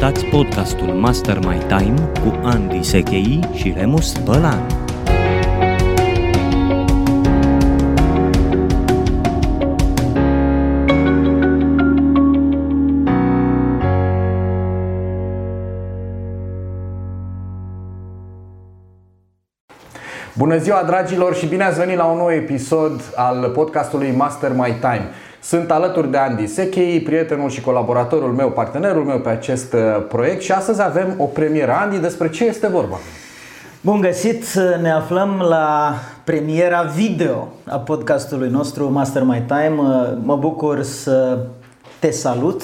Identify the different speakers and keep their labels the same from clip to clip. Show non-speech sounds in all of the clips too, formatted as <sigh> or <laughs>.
Speaker 1: Ascultați podcastul Master My Time cu Andy Sechei și Remus Bălan.
Speaker 2: Bună ziua, dragilor, și bine ați venit la un nou episod al podcastului Master My Time. Sunt alături de Andy Sechei, prietenul și colaboratorul meu, partenerul meu pe acest uh, proiect și astăzi avem o premieră. Andy, despre ce este vorba?
Speaker 3: Bun găsit, ne aflăm la premiera video a podcastului nostru Master My Time. Mă bucur să te salut,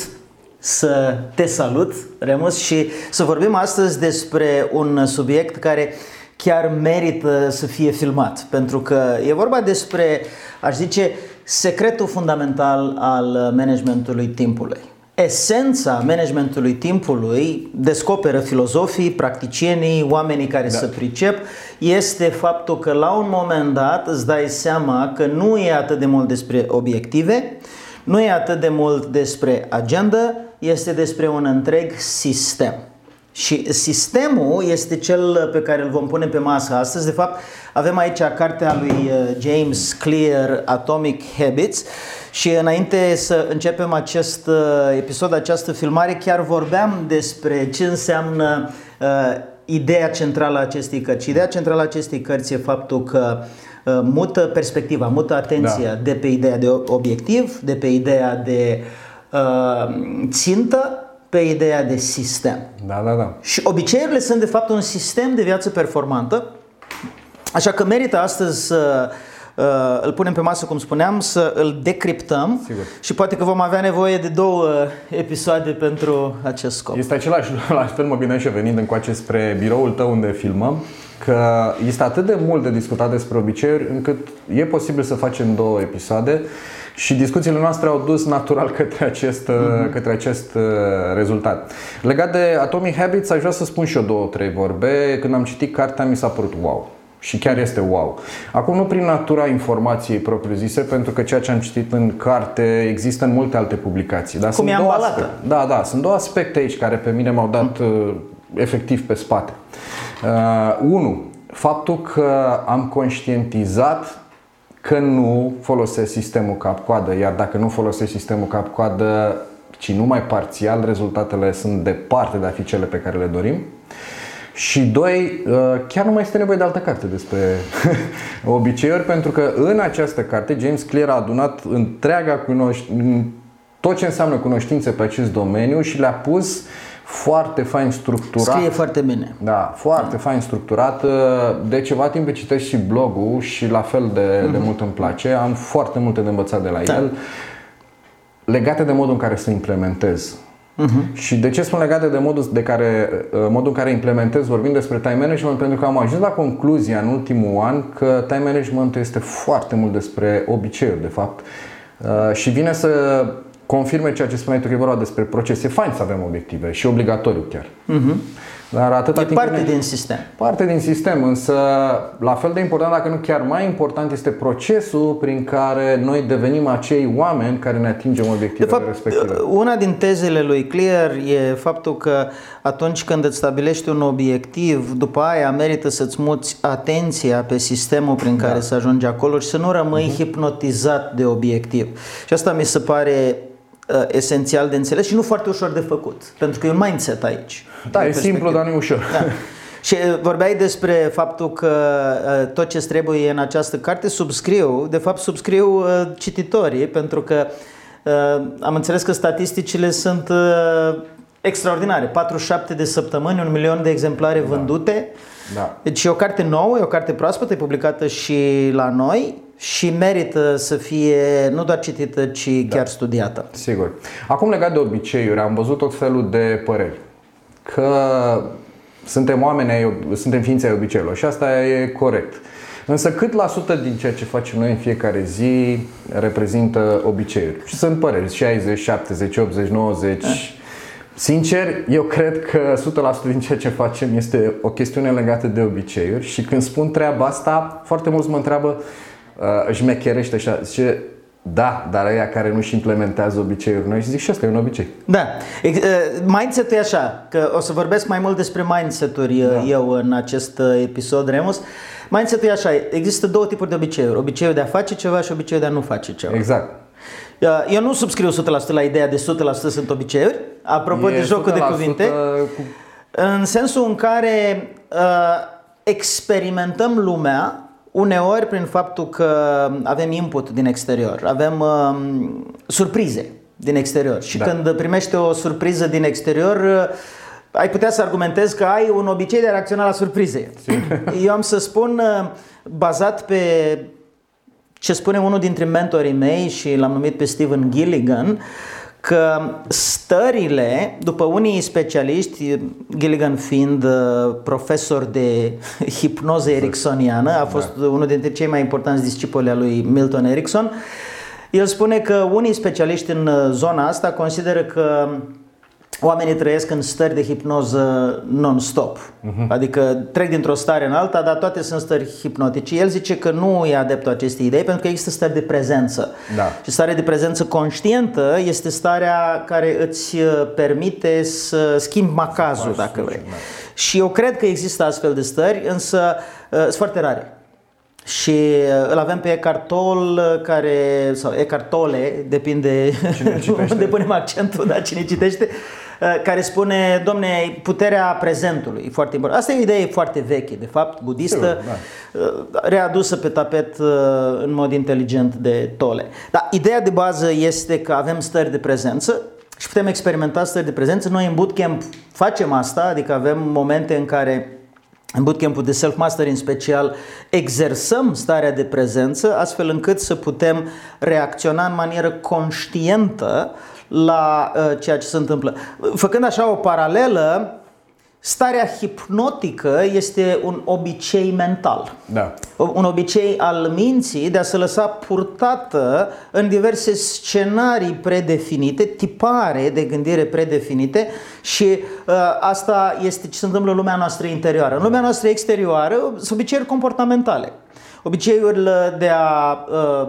Speaker 3: să te salut, Remus, și să vorbim astăzi despre un subiect care chiar merită să fie filmat, pentru că e vorba despre, aș zice, secretul fundamental al managementului timpului. Esența managementului timpului, descoperă filozofii, practicienii, oamenii care da. se pricep, este faptul că la un moment dat îți dai seama că nu e atât de mult despre obiective, nu e atât de mult despre agenda, este despre un întreg sistem. Și sistemul este cel pe care îl vom pune pe masă astăzi. De fapt, avem aici cartea lui uh, James Clear, Atomic Habits. Și înainte să începem acest uh, episod, această filmare, chiar vorbeam despre ce înseamnă uh, ideea centrală a acestei cărți. Ideea centrală a acestei cărți e faptul că uh, mută perspectiva, mută atenția da. de pe ideea de obiectiv, de pe ideea de uh, țintă pe ideea de sistem.
Speaker 2: Da, da, da.
Speaker 3: Și obiceiurile sunt de fapt un sistem de viață performantă, așa că merită astăzi să uh, îl punem pe masă, cum spuneam, să îl decriptăm Sigur. și poate că vom avea nevoie de două episoade pentru acest scop.
Speaker 2: Este același, <laughs> la fel mă gândeam și venind încoace spre biroul tău unde filmăm, că este atât de mult de discutat despre obiceiuri încât e posibil să facem două episoade și discuțiile noastre au dus natural <laughs> către acest, uh-huh. către acest uh, rezultat. Legat de Atomic Habits, aș vrea să spun și eu două, trei vorbe. Când am citit cartea, mi s-a părut wow. Și chiar este wow. Acum nu prin natura informației propriu-zise, pentru că ceea ce am citit în carte există în multe alte publicații. Dar
Speaker 3: Cum sunt e două aspecte.
Speaker 2: Da, da, sunt două aspecte aici care pe mine m-au dat uh, efectiv pe spate. Uh, unu, faptul că am conștientizat că nu folosesc sistemul cap-coadă, iar dacă nu folosesc sistemul cap-coadă, ci numai parțial, rezultatele sunt departe de a fi cele pe care le dorim. Și doi, uh, chiar nu mai este nevoie de altă carte despre <laughs> obiceiuri, pentru că în această carte James Clear a adunat întreaga cunoștință, tot ce înseamnă cunoștințe pe acest domeniu și le-a pus uh, foarte fain structurat.
Speaker 3: Scrie foarte bine.
Speaker 2: Da, foarte da. fain structurat. De ceva timp citesc și blogul și la fel de, uh-huh. de mult îmi place. Am foarte multe de învățat de la da. el legate de modul în care să implementez. Uh-huh. Și de ce spun legate de modul, de care, modul în care implementez, vorbim despre time management, pentru că am ajuns la concluzia în ultimul an că time management este foarte mult despre obiceiuri, de fapt. Și vine să confirme ceea ce spuneai tu, că e vorba despre procese. fain să avem obiective și obligatoriu chiar. Uh-huh.
Speaker 3: Dar atâta e timp parte din sistem.
Speaker 2: Parte din sistem, însă la fel de important, dacă nu chiar mai important, este procesul prin care noi devenim acei oameni care ne atingem obiectivele de fapt, respective.
Speaker 3: Una din tezele lui Clear e faptul că atunci când îți stabilești un obiectiv, după aia merită să-ți muți atenția pe sistemul prin care da. să ajungi acolo și să nu rămâi uh-huh. hipnotizat de obiectiv. Și asta mi se pare uh, esențial de înțeles și nu foarte ușor de făcut, pentru că e un mindset aici.
Speaker 2: Da, e simplu, dar nu e ușor. Da.
Speaker 3: Și uh, vorbeai despre faptul că uh, tot ce trebuie în această carte subscriu, de fapt subscriu uh, cititorii, pentru că am înțeles că statisticile sunt extraordinare. 47 de săptămâni, un milion de exemplare da. vândute. Da. Deci e o carte nouă, e o carte proaspătă, e publicată și la noi și merită să fie nu doar citită, ci da. chiar studiată.
Speaker 2: Sigur. Acum legat de obiceiuri, am văzut tot felul de păreri că suntem oameni, suntem ființe ai obiceiurilor și asta e corect. Însă cât la sută din ceea ce facem noi în fiecare zi reprezintă obiceiuri? Și sunt păreri, 60, 70, 80, 90. Sincer, eu cred că 100% din ceea ce facem este o chestiune legată de obiceiuri și când spun treaba asta, foarte mulți mă întreabă, uh, își mecherește așa, zice, Da, dar aia care nu-și implementează obiceiuri noi și zic și asta e un obicei.
Speaker 3: Da. Ex- uh, Mindset-ul e așa, că o să vorbesc mai mult despre mindset-uri da. eu în acest uh, episod, Remus. Mindset-ul e așa, există două tipuri de obiceiuri. Obiceiul de a face ceva și obiceiul de a nu face ceva.
Speaker 2: Exact.
Speaker 3: Uh, Eu nu subscriu 100% la ideea de 100% sunt obiceiuri, apropo de
Speaker 2: E
Speaker 3: jocul de
Speaker 2: 100%
Speaker 3: cuvinte,
Speaker 2: Cu...
Speaker 3: în sensul în care uh, experimentăm lumea uneori prin faptul că avem input din exterior, avem uh, surprize din exterior și
Speaker 2: Da.
Speaker 3: când primești o surpriză din exterior uh, ai putea să argumentezi că ai un obicei de a reacționa la surprize. <laughs> Eu am să spun uh, bazat pe ce spune unul dintre mentorii mei și l-am numit pe Steven Gilligan, că stările, după unii specialiști, Gilligan fiind uh, profesor de <laughs> hipnoză ericksoniană, a fost unul dintre cei mai importanți discipoli al lui Milton Erickson, el spune că unii specialiști în uh, zona asta consideră că oamenii trăiesc în stări de hipnoză non-stop. Adică trec dintr-o stare în alta, dar toate sunt stări hipnotice. El zice că nu e adeptul acestei idei pentru că există stări de prezență.
Speaker 2: Da.
Speaker 3: Și starea de prezență conștientă este starea care îți uh, permite să schimbi macazul, dacă vrei. Și eu cred că există astfel de stări, însă uh, sunt foarte rare. Și uh, îl avem pe Eckhart Tolle, uh, care, sau Eckhart Tolle, depinde
Speaker 2: citește. <laughs>
Speaker 3: unde punem accentul, da, cine citește, uh, care spune, domne, puterea prezentului, e foarte important. Asta e o idee foarte veche, de fapt, budistă,
Speaker 2: Sigur,
Speaker 3: uh, readusă pe tapet uh, în mod inteligent de Tolle. Dar ideea de bază este că avem stări de prezență și putem experimenta stări de prezență. Noi în bootcamp facem asta, adică avem momente în care în bootcamp-ul de self-mastery în special exersăm starea de prezență astfel încât să putem reacționa în manieră conștientă la uh, ceea ce se întâmplă. Făcând așa o paralelă, starea hipnotică este un obicei mental.
Speaker 2: Da.
Speaker 3: Un obicei al minții de a se lăsa purtată în diverse scenarii predefinite, tipare de gândire predefinite și uh, asta este ce se întâmplă în lumea noastră interioară. În lumea noastră exterioară sunt obiceiuri comportamentale. Obiceiul de a uh,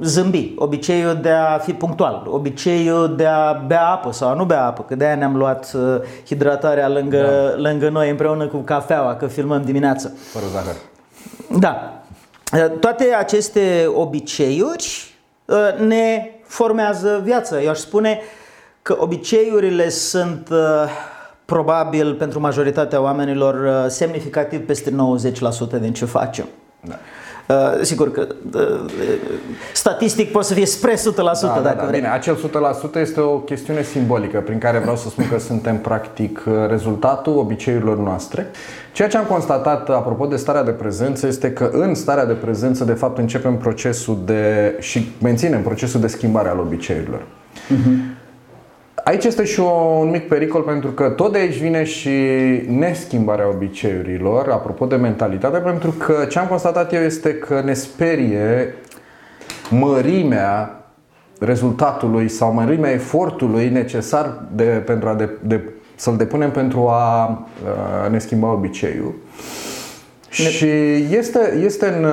Speaker 3: zâmbi, obiceiul de a fi punctual, obiceiul de a bea apă sau a nu bea apă, că de-aia ne-am luat uh, hidratarea lângă, da. lângă noi împreună cu cafeaua, că filmăm dimineața.
Speaker 2: Fără zahăr.
Speaker 3: Da. Toate aceste obiceiuri uh, ne formează viața. Eu aș spune că obiceiurile sunt uh, probabil pentru majoritatea oamenilor uh, semnificativ peste 90% din ce facem.
Speaker 2: Da.
Speaker 3: Uh, sigur că uh, statistic poate să fie spre 100%
Speaker 2: Da,
Speaker 3: dacă
Speaker 2: da, da.
Speaker 3: vrei.
Speaker 2: Bine, acel 100% este o chestiune simbolică prin care vreau să spun că suntem practic rezultatul obiceiurilor noastre. Ceea ce am constatat apropo de starea de prezență este că în starea de prezență de fapt începem procesul de și menținem procesul de schimbare al obiceiurilor. Aici este și o- un mic pericol pentru că tot de aici vine și neschimbarea obiceiurilor, apropo de mentalitate, pentru că ce am constatat eu este că ne sperie mărimea rezultatului sau mărimea efortului necesar de, pentru a de, de, să-l depunem pentru a uh, ne schimba obiceiul. Și este, este în uh,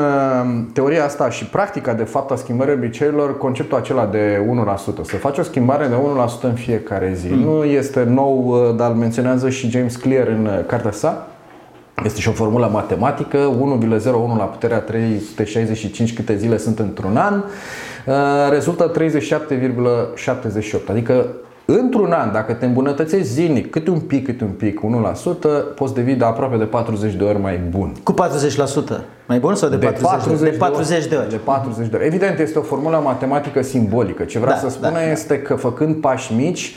Speaker 2: teoria asta și practica de fapt a schimbării obiceiurilor conceptul acela de 1%. Să faci o schimbare de 1% în fiecare zi. Nu este nou, uh, dar îl menționează și James Clear în uh, cartea sa. Este și o formulă matematică, 1,01 la puterea 365 câte zile sunt într-un an, uh, rezultă 37,78. Adică într-un an, dacă te îmbunătățești zilnic, câte un pic, câte un pic, 1%, poți devii de aproape de 40 de ori mai bun.
Speaker 3: Cu 40%. Mai bun sau de, 40, de, 40 de ori?
Speaker 2: De 40 de ori. Evident, este o formulă matematică simbolică. Ce vreau
Speaker 3: Da,
Speaker 2: să spun
Speaker 3: da, da.
Speaker 2: este că făcând pași mici,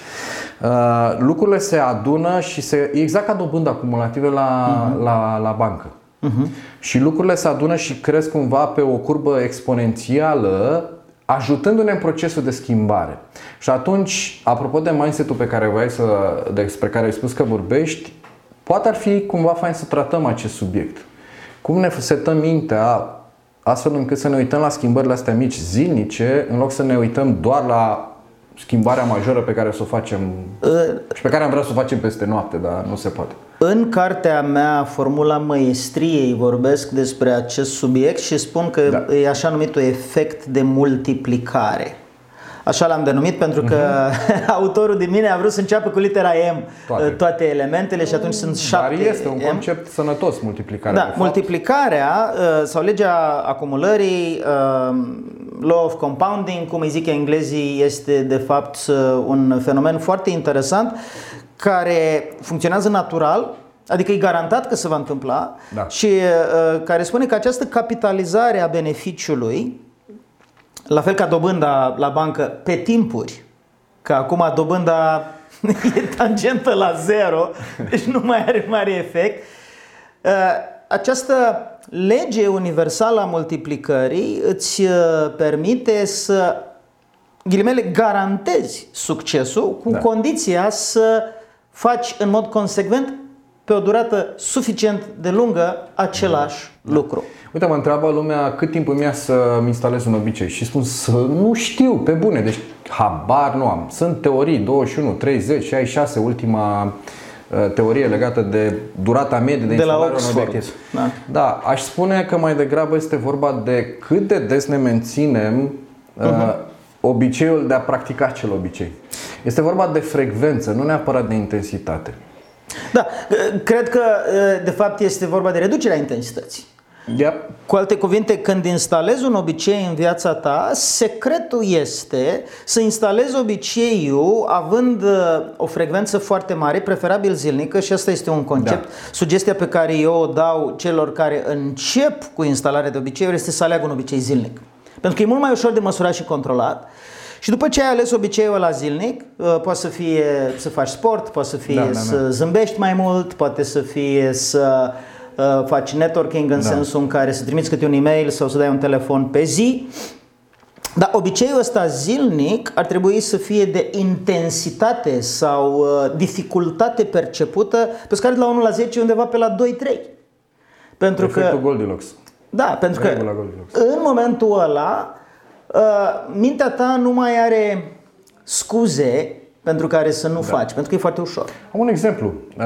Speaker 2: uh, lucrurile se adună și se, e exact ca dobândă acumulative la,
Speaker 3: Mhm.
Speaker 2: la, la bancă. Și lucrurile se adună și cresc cumva pe o curbă exponențială ajutându-ne în procesul de schimbare. Și atunci, apropo de mindset-ul pe care vrei să, despre care ai spus că vorbești, poate ar fi cumva fain să tratăm acest subiect. Cum ne setăm mintea astfel încât să ne uităm la schimbările astea mici zilnice, în loc să ne uităm doar la schimbarea majoră pe care să o facem și pe care am vrea să o facem peste noapte, dar nu se poate.
Speaker 3: În cartea mea, Formula Măestriei, vorbesc despre acest subiect și spun că da. e așa numitul efect de multiplicare. Așa l-am denumit pentru că uh-huh. <laughs> autorul din mine a vrut să înceapă cu litera M toate, toate elementele și atunci sunt șapte
Speaker 2: Dar este un M. concept sănătos multiplicarea.
Speaker 3: Da, multiplicarea uh, sau legea acumulării, uh, law of compounding, cum îi zic englezii, este de fapt uh, un fenomen foarte interesant care funcționează natural, adică e garantat că se va întâmpla da. și uh, care spune că această capitalizare a beneficiului, la fel ca dobânda la bancă pe timpuri, că acum dobânda <laughs> e tangentă la zero, deci nu mai are mare efect. Uh, această lege universală a multiplicării îți uh, permite să ghilimele garantezi succesul cu da. condiția să faci în mod consecvent pe o durată suficient de lungă același da. lucru.
Speaker 2: Uite, mă întreabă lumea cât timp îmi ia să-mi instalez un obicei și spun să nu știu, pe bune, deci habar nu am. Sunt teorii, 21, 30, 66, ultima uh, teorie legată de durata medie de,
Speaker 3: de
Speaker 2: instalare
Speaker 3: la Oxford. obiectiv.
Speaker 2: Da. da, aș spune că mai degrabă este vorba de cât de des ne menținem uh-huh. obiceiul de a practica acel obicei. Este vorba de frecvență, nu neapărat de intensitate.
Speaker 3: Da, cred că de fapt este vorba de reducerea intensității.
Speaker 2: Yep.
Speaker 3: Cu alte cuvinte, când instalezi un obicei în viața ta, secretul este să instalezi obiceiul având o frecvență foarte mare, preferabil zilnică și asta este un concept. Da. Sugestia pe care eu o dau celor care încep cu instalarea de obiceiuri este să aleagă un obicei zilnic. Pentru că e mult mai ușor de măsurat și controlat. Și după ce ai ales obiceiul la zilnic, uh, poate să fie să faci sport, poate să fie da, da, să da. zâmbești mai mult, poate să fie să uh, faci networking în da. sensul în care să trimiți câte un e-mail sau să dai un telefon pe zi. Dar obiceiul ăsta zilnic ar trebui să fie de intensitate sau uh, dificultate percepută pe scară de la 1 la 10 undeva pe la 2-3.
Speaker 2: Pentru Efectul că, Goldilocks.
Speaker 3: Da, pentru că în momentul ăla Uh, mintea ta nu mai are scuze pentru care să nu da. faci, pentru că e foarte ușor.
Speaker 2: Am un exemplu. Uh,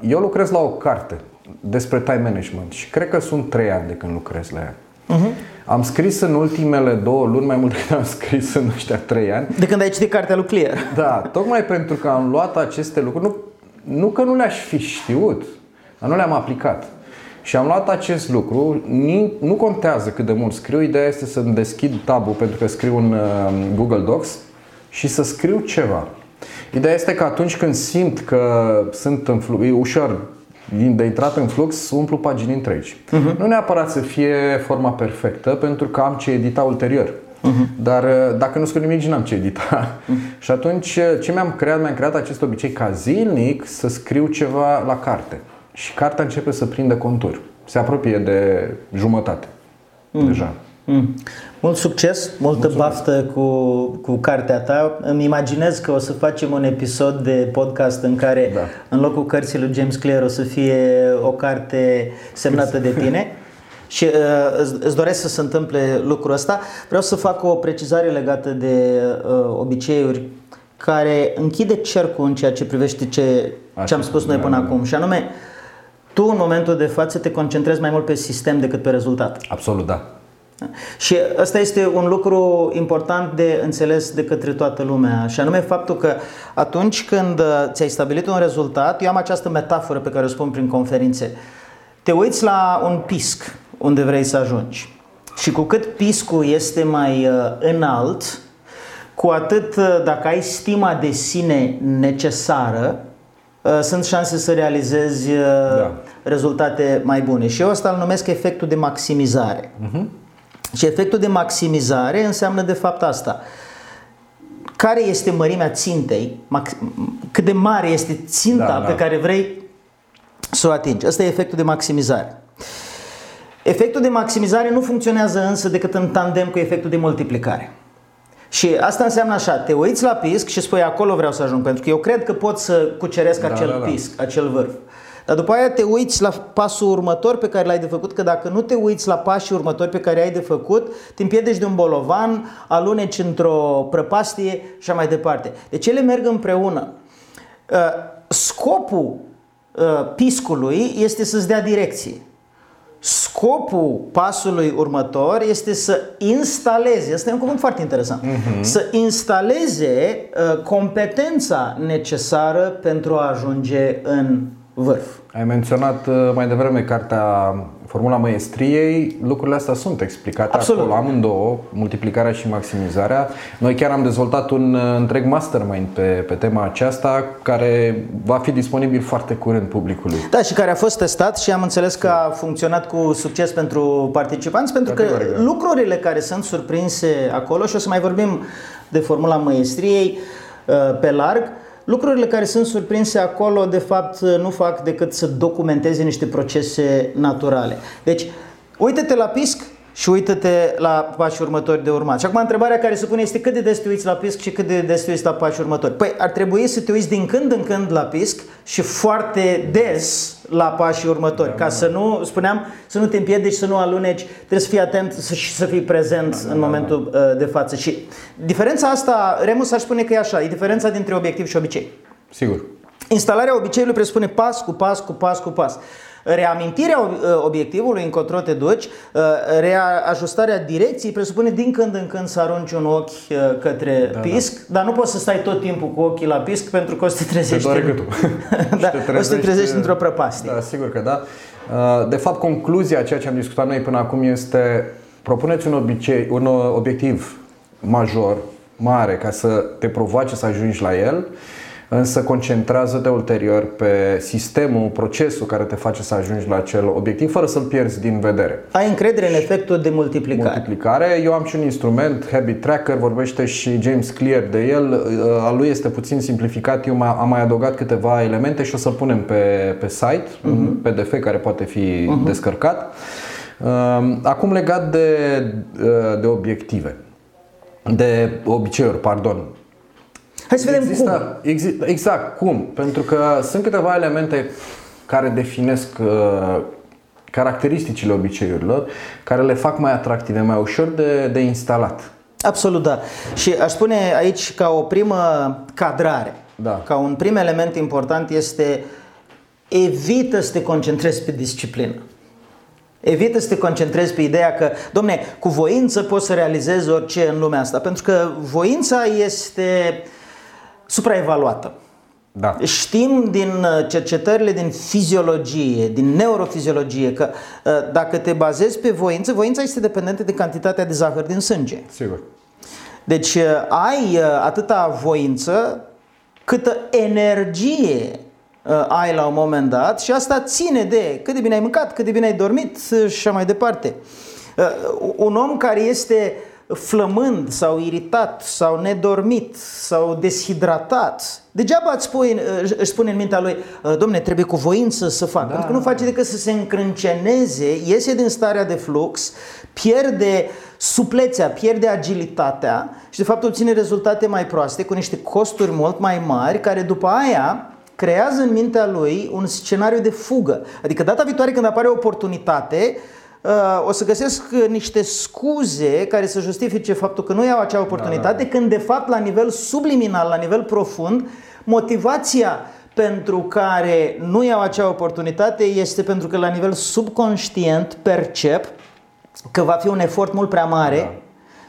Speaker 2: eu lucrez la o carte despre time management și cred că sunt trei ani de când lucrez la ea. Uh-huh. Am scris în ultimele două luni mai mult <laughs> decât am scris în ăștia trei ani.
Speaker 3: De când ai citit cartea lui Clear.
Speaker 2: Da, tocmai pentru că am luat aceste lucruri, nu, nu că nu le-aș fi știut, dar nu le-am aplicat. Și am luat acest lucru, nu contează cât de mult scriu, ideea este să-mi deschid tabul pentru că scriu în uh, Google Docs și să scriu ceva. Ideea este că atunci când simt că sunt în flux, e ușor de intrat în flux, umplu pagini întregi. Uh-huh. Nu neapărat să fie forma perfectă, pentru că am ce edita ulterior. Uh-huh. Dar uh, dacă nu scriu nimic, n-am ce edita. Uh-huh. <laughs> Și atunci uh, ce mi-am creat? Mi-am creat acest obicei ca zilnic să scriu ceva la carte și cartea începe să prindă contur. Se apropie de jumătate mm. deja. Mm.
Speaker 3: Mult succes, multă Mulțumesc. baftă cu, cu cartea ta. Îmi imaginez că o să facem un episod de podcast în care da. în locul cărții lui James Clear o să fie o carte semnată de <laughs> tine. Și uh, îți, îți doresc să se întâmple lucrul ăsta. Vreau să fac o precizare legată de uh, obiceiuri care închide cercul în ceea ce privește ce, ce am spus noi până da, acum. Și anume, uh, tu în momentul de față te concentrezi mai mult pe sistem decât pe rezultat.
Speaker 2: Absolut, da.
Speaker 3: Și ăsta este un lucru important de înțeles de către toată lumea și anume faptul că atunci când uh, ți-ai stabilit un rezultat, eu am această metaforă pe care o spun prin conferințe, te uiți la un pisc unde vrei să ajungi și cu cât piscul este mai uh, înalt, cu atât uh, dacă ai stima de sine necesară, Uh, sunt șanse să realizezi uh, da. Rezultate mai bune. Și eu asta îl numesc efectul de maximizare. Uh-huh. Și efectul de maximizare înseamnă de fapt asta. Care este mărimea țintei, cât de mare este ținta da, da. pe care vrei să o atingi. Asta e efectul de maximizare. Efectul de maximizare nu funcționează însă decât în tandem cu efectul de multiplicare. Și asta înseamnă așa, te uiți la pisc și spui acolo vreau să ajung, pentru că eu cred că pot să cuceresc da, acel da, da. pisc, acel vârf. Dar după aia te uiți la pasul următor pe care l-ai de făcut, că dacă nu te uiți la pașii următori pe care ai de făcut, te împiedici de un bolovan, aluneci într-o prăpastie și așa mai departe. Deci ele merg împreună. Uh, scopul uh, piscului este să-ți dea direcție. Scopul pasului următor este să instaleze, asta e un cuvânt foarte interesant, uh-huh. să instaleze uh, competența necesară pentru a ajunge în vârf.
Speaker 2: Ai menționat uh, mai devreme cartea Formula Maestriei, lucrurile astea sunt explicate
Speaker 3: Absolut.
Speaker 2: acolo, amândouă, multiplicarea și maximizarea. Noi chiar am dezvoltat un uh, întreg mastermind pe, pe tema aceasta, care va fi disponibil foarte curând publicului.
Speaker 3: Da, și care a fost testat și am înțeles că a funcționat cu succes pentru participanți, pentru că
Speaker 2: Categoric, da.
Speaker 3: lucrurile care sunt surprinse acolo, și o să mai vorbim de Formula Maestriei uh, pe larg, Lucrurile care sunt surprinse acolo, de fapt, nu fac decât să documenteze niște procese naturale. Deci, uite-te la pisc și uită-te la pașii următori de urmat. Și acum întrebarea care se pune este cât de des te uiți la pisc și cât de des te uiți la pașii următori. Păi ar trebui să te uiți din când în când la pisc și foarte des la pașii următori, ca să nu, spuneam, să nu te împiedici, să nu aluneci, trebuie să fii atent să- și să fii prezent în momentul uh, de față. Și diferența asta, Remus aș spune că e așa, e diferența dintre obiectiv și obicei.
Speaker 2: Sigur.
Speaker 3: Instalarea obiceiului presupune pas cu pas cu pas cu pas. Reamintirea ob- obiectivului încotro te duci, uh, reajustarea direcției presupune din când în când să arunci un ochi uh, către da, pisc, dar nu poți să stai tot timpul cu ochii la pisc pentru că o să te
Speaker 2: Te
Speaker 3: trezești.
Speaker 2: doare
Speaker 3: în-
Speaker 2: gâtul. <laughs>
Speaker 3: da,
Speaker 2: Și te
Speaker 3: o să te trezești într-o prăpastie.
Speaker 2: Da, sigur că da. Uh, De fapt, concluzia a ceea ce am discutat noi până acum este propuneți un, obicei, un uh, obiectiv major, mare, ca să te provoace să ajungi la el, însă concentrează-te ulterior pe sistemul, procesul care te face să ajungi la acel obiectiv, fără să-l pierzi din vedere.
Speaker 3: Ai încredere în efectul de multiplicare.
Speaker 2: Multiplicare. Eu am și un instrument, Habit Tracker, vorbește și James Clear de el. Uh, Al lui este puțin simplificat. Eu mai- am mai adăugat câteva elemente și o să-l punem pe, pe site, un PDF care poate fi descărcat. Uh, Acum legat de, uh, de obiective, de obiceiuri, pardon.
Speaker 3: Hai să vedem cum.
Speaker 2: Există, exi- exact, cum? Pentru că sunt câteva elemente care definesc uh, caracteristicile obiceiurilor, care le fac mai atractive, mai ușor de, de instalat.
Speaker 3: Absolut, da. Și aș spune aici ca o primă cadrare,
Speaker 2: Da.
Speaker 3: ca un prim element important este evită să te concentrezi pe disciplină. Evită să te concentrezi pe ideea că, domne, cu voință poți să realizezi orice în lumea asta, pentru că voința este supraevaluată.
Speaker 2: Da.
Speaker 3: Știm din uh, cercetările din fiziologie, din neurofiziologie, că uh, dacă te bazezi pe voință, voința este dependentă de cantitatea de zahăr din sânge.
Speaker 2: Sigur.
Speaker 3: Deci uh, ai uh, atâta voință câtă energie uh, ai la un moment dat și asta ține de cât de bine ai mâncat, cât de bine ai dormit uh, și așa mai departe. Uh, Un om care este flămând sau iritat sau nedormit sau deshidratat, degeaba îți spui, uh, își spune în mintea lui, "Uh, domne, trebuie cu voință să fac, pentru că nu face decât să se încrânceneze, iese din starea de flux, pierde suplețea, pierde agilitatea și de fapt obține rezultate mai proaste cu niște costuri mult mai mari care după aia creează în mintea lui un scenariu de fugă. Adică data viitoare când apare o oportunitate, uh, o să găsesc niște scuze care să justifice faptul că nu iau acea oportunitate, când de fapt la nivel subliminal, la nivel profund, motivația pentru care nu iau acea oportunitate este pentru că la nivel subconștient percep că va fi un efort mult prea mare, da.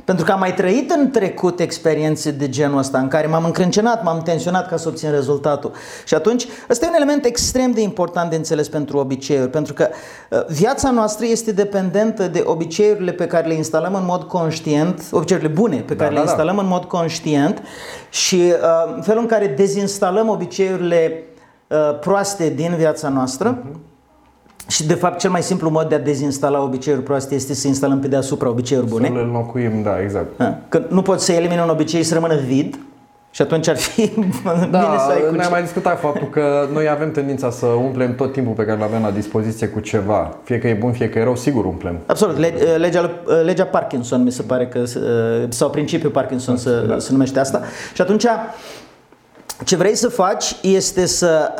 Speaker 3: Pentru că am mai trăit în trecut experiențe de genul ăsta în care m-am încrâncenat, m-am tensionat ca să obțin rezultatul. Și atunci, ăsta e un element extrem de important de înțeles pentru obiceiuri, pentru că uh, viața noastră este dependentă de obiceiurile pe care le instalăm în mod conștient, obiceiurile bune pe care
Speaker 2: da,
Speaker 3: le
Speaker 2: da.
Speaker 3: instalăm în mod conștient și uh, în felul în care dezinstalăm obiceiurile uh, proaste din viața noastră, și de fapt cel mai simplu mod de a dezinstala obiceiuri proaste este să instalăm pe deasupra obiceiuri
Speaker 2: Să
Speaker 3: bune.
Speaker 2: le înlocuim, da, exact.
Speaker 3: Ha, Că nu poți să elimini un obicei să rămână vid și atunci ar fi <laughs> bine
Speaker 2: Da,
Speaker 3: să ai cu
Speaker 2: ne-am
Speaker 3: ce...
Speaker 2: mai discutat faptul că noi avem tendința să umplem tot timpul pe care îl avem la dispoziție cu ceva. Fie că e bun, fie că e rău, sigur umplem.
Speaker 3: Absolut, le- legea, lui- legea Parkinson mi se pare că sau principiul Parkinson se, se numește asta. Și atunci ce vrei să faci este să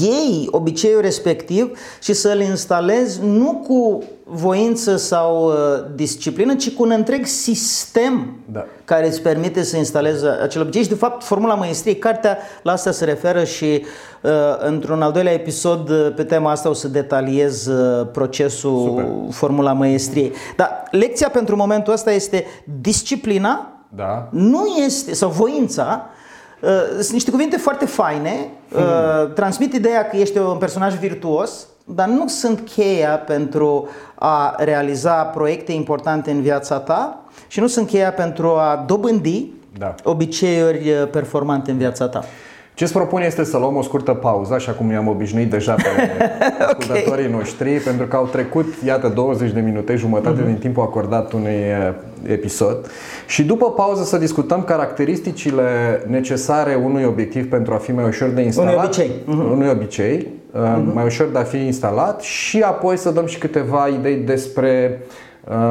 Speaker 3: iei obiceiul respectiv și să-l instalezi nu cu voință sau uh, disciplină, ci cu un întreg sistem
Speaker 2: Da.
Speaker 3: care îți permite să instalezi acel obicei și de fapt formula maestriei, cartea la asta se referă și uh, într-un al doilea episod uh, pe tema asta o să detaliez uh, procesul
Speaker 2: Super.
Speaker 3: formula maestriei. Dar lecția pentru momentul ăsta este disciplina
Speaker 2: Da.
Speaker 3: nu este, sau voința, uh, sunt niște cuvinte foarte faine, uh, transmit ideea că ești un personaj virtuos, dar nu sunt cheia pentru a realiza proiecte importante în viața ta și nu sunt cheia pentru a dobândi
Speaker 2: Da.
Speaker 3: obiceiuri uh, performante în viața ta.
Speaker 2: Ce îți propun este să luăm o scurtă pauză, așa cum i-am obișnuit deja pe <laughs> ascultătorii noștri, pentru că au trecut, iată, 20 de minute, jumătate
Speaker 3: Mhm.
Speaker 2: din timpul acordat unui eh, episod. Și după pauză să discutăm caracteristicile necesare unui obiectiv pentru a fi mai ușor de instalat.
Speaker 3: obicei. Mhm.
Speaker 2: Unui obicei, eh, mai ușor de a fi instalat și apoi să dăm și câteva idei despre eh,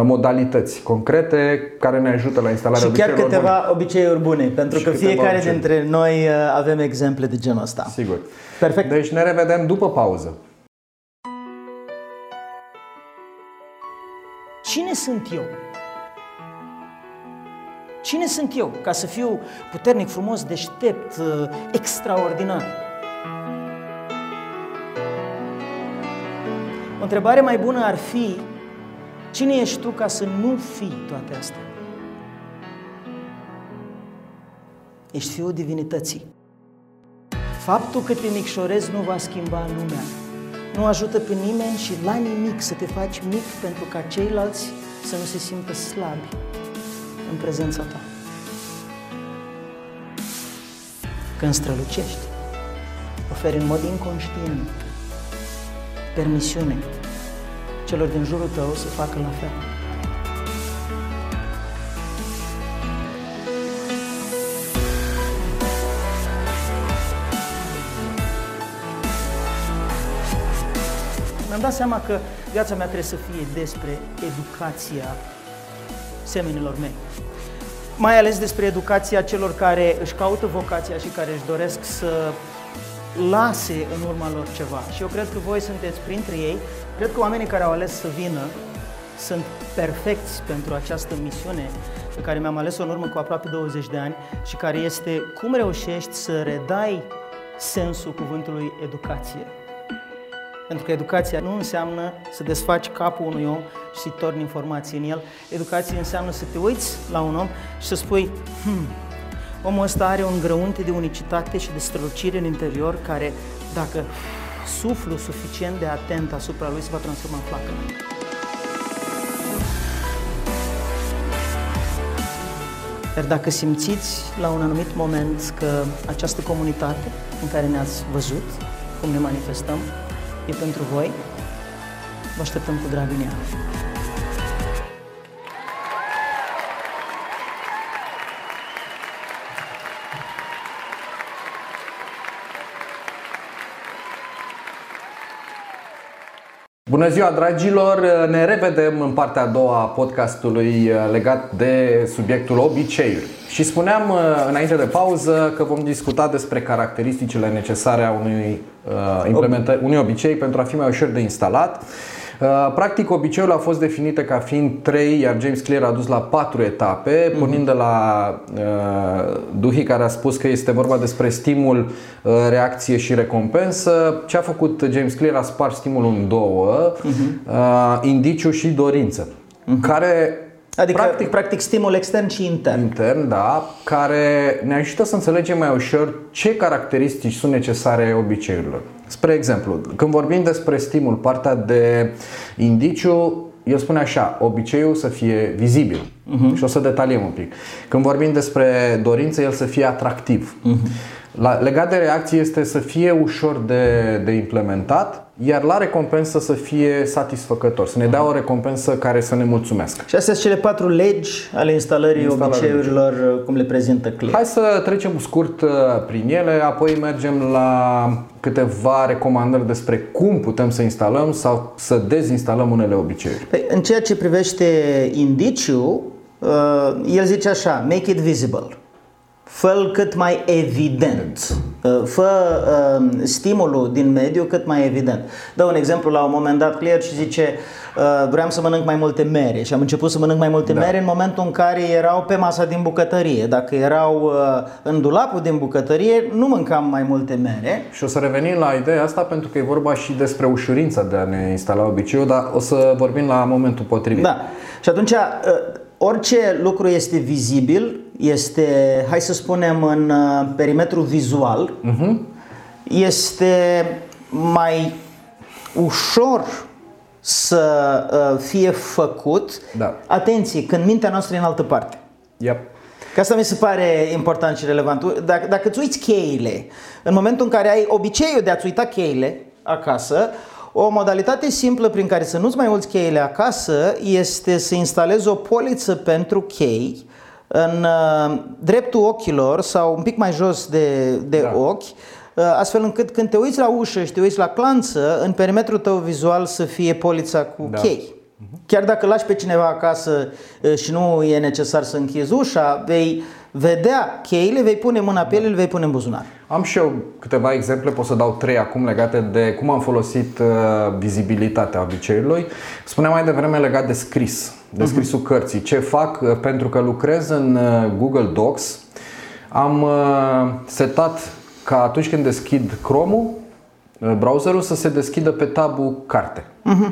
Speaker 2: modalități concrete care ne ajută la instalarea
Speaker 3: Și chiar
Speaker 2: obiceiurilor bune.
Speaker 3: câteva obiceiuri bune, pentru
Speaker 2: Și
Speaker 3: că
Speaker 2: câteva
Speaker 3: fiecare
Speaker 2: obiceiuri.
Speaker 3: dintre noi uh, avem exemple de genul ăsta.
Speaker 2: Sigur.
Speaker 3: Perfect.
Speaker 2: Deci ne revedem după pauză.
Speaker 3: Cine sunt eu? Cine sunt eu ca să fiu puternic, frumos, deștept, uh, extraordinar? O întrebare mai bună ar fi, cine ești tu ca să nu fii toate astea? Ești fiul divinității. Faptul că te micșorezi nu va schimba lumea. Nu ajută pe nimeni și la nimic să te faci mic pentru ca ceilalți să nu se simtă slabi în prezența ta. Când strălucești, oferi în mod inconștient permisiune celor din jurul tău să facă la fel. Mi-am dat seama că viața mea trebuie să fie despre educația semenilor mei. Mai ales despre educația celor care își caută vocația și care își doresc să lase în urma lor ceva. Și eu cred că voi sunteți printre ei. Cred că oamenii care au ales să vină sunt perfecți pentru această misiune pe care mi-am ales-o în urmă cu aproape 20 de ani și care este cum reușești să redai sensul cuvântului educație. Pentru că educația nu înseamnă să desfaci capul unui om și să-i torni informații în el. Educația înseamnă să te uiți la un om și să spui, hmm, omul ăsta are un grăunte de unicitate și de strălucire în interior care, dacă suflu suficient de atent asupra lui, se va transforma în flacără. Iar dacă simțiți la un anumit moment că această comunitate în care ne-ați văzut, cum ne manifestăm, e pentru voi, vă așteptăm cu drag în ea.
Speaker 2: Bună ziua, dragilor! Ne revedem în partea a doua a podcastului uh, legat de subiectul obiceiuri. Și spuneam uh, înainte de pauză că vom discuta despre caracteristicile necesare a unui, uh, implementări, unui obicei pentru a fi mai ușor de instalat. Uh, Practic, obiceiul a fost definite ca fiind trei, iar James Clear a dus la patru etape, pornind de la uh, Duhii care a spus că este vorba despre stimul, uh, reacție și recompensă. Ce a făcut James Clear? A spart stimulul în două, uh, indiciu și dorință, care
Speaker 3: Adică,
Speaker 2: practic
Speaker 3: practic, practic stimul extern și intern.
Speaker 2: intern, da, care ne ajută să înțelegem mai ușor ce caracteristici sunt necesare obiceiurilor. Spre exemplu, când vorbim despre stimul, partea de indiciu, el spune așa, obiceiul să fie vizibil. Uh-huh. Și o să detaliem un pic. Când vorbim despre dorință, el să fie atractiv. Uh-huh. La, legat de reacție este să fie ușor de, de implementat, iar la recompensă să fie satisfăcător, să ne dea o recompensă care să ne mulțumească.
Speaker 3: Și astea sunt cele patru legi ale instalării
Speaker 2: Instalării.
Speaker 3: obiceiurilor, cum le prezintă Clear.
Speaker 2: Hai să trecem scurt uh, prin ele, apoi mergem la câteva recomandări despre cum putem să instalăm sau să dezinstalăm unele obiceiuri.
Speaker 3: Păi, în ceea ce privește indiciu, uh, el zice așa, make it visible. Fă cât mai evident. Uh, fă uh, stimulul din mediu cât mai evident. Dă un exemplu la un moment dat clear și zice uh, vreau să mănânc mai multe mere și am început să mănânc mai multe da. mere în momentul în care erau pe masa din bucătărie. Dacă erau uh, în dulapul din bucătărie, nu mâncam mai multe mere.
Speaker 2: Și o să revenim la ideea asta pentru că e vorba și despre ușurința de a ne instala obiceiul, dar o să vorbim la momentul potrivit.
Speaker 3: Da. Și atunci uh, orice lucru este vizibil, este, hai să spunem, în uh, perimetru vizual, uh-huh. este mai ușor să uh, fie făcut. Da. Atenție, când mintea noastră e în altă parte.
Speaker 2: Yep.
Speaker 3: Că asta mi se pare important și relevant. Dacă, dacă îți uiți cheile, în momentul în care ai obiceiul de a-ți uita cheile acasă, o modalitate simplă prin care să nu-ți mai uiți cheile acasă este să instalezi o poliță pentru chei în uh, dreptul ochilor sau un pic mai jos de, de da. ochi, uh, astfel încât când te uiți la ușă și te uiți la clanță, în perimetrul tău vizual să fie polița cu da. chei. Chiar dacă lași pe cineva acasă uh, și nu e necesar să închizi ușa, vei vedea cheile, vei pune mâna pe ele, le vei pune în buzunar.
Speaker 2: Am și eu câteva exemple, pot să dau trei acum legate de cum am folosit uh, vizibilitatea obiceiului. Spuneam mai devreme legat de scris, de mhm. scrisul uh-huh. cărții. Ce fac? Uh, pentru că lucrez în uh, Google Docs, am setat ca atunci când deschid Chrome-ul, browserul să se deschidă pe tabul carte. Uh-huh.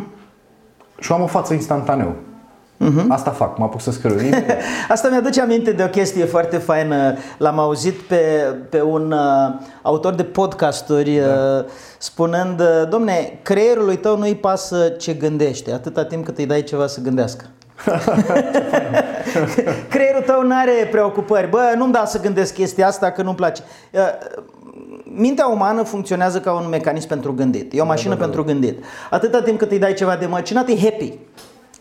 Speaker 2: Și am o față instantaneu. Uh-huh. Asta fac, mă apuc să scriu. <laughs>
Speaker 3: Asta mi-aduce aminte de o chestie foarte faină. L-am auzit pe, pe un uh, autor de podcasturi da. uh, spunând, uh, domne, creierului tău nu-i pasă ce gândește, atâta timp cât îi dai ceva să gândească. <laughs> Creierul tău nu are preocupări. Bă, nu-mi da să gândesc chestia asta că nu-mi place. Uh, mintea umană funcționează ca un mecanism pentru gândit. E o da, mașină da, da, da. pentru gândit. Atâta timp cât îi dai ceva de măcinat, e happy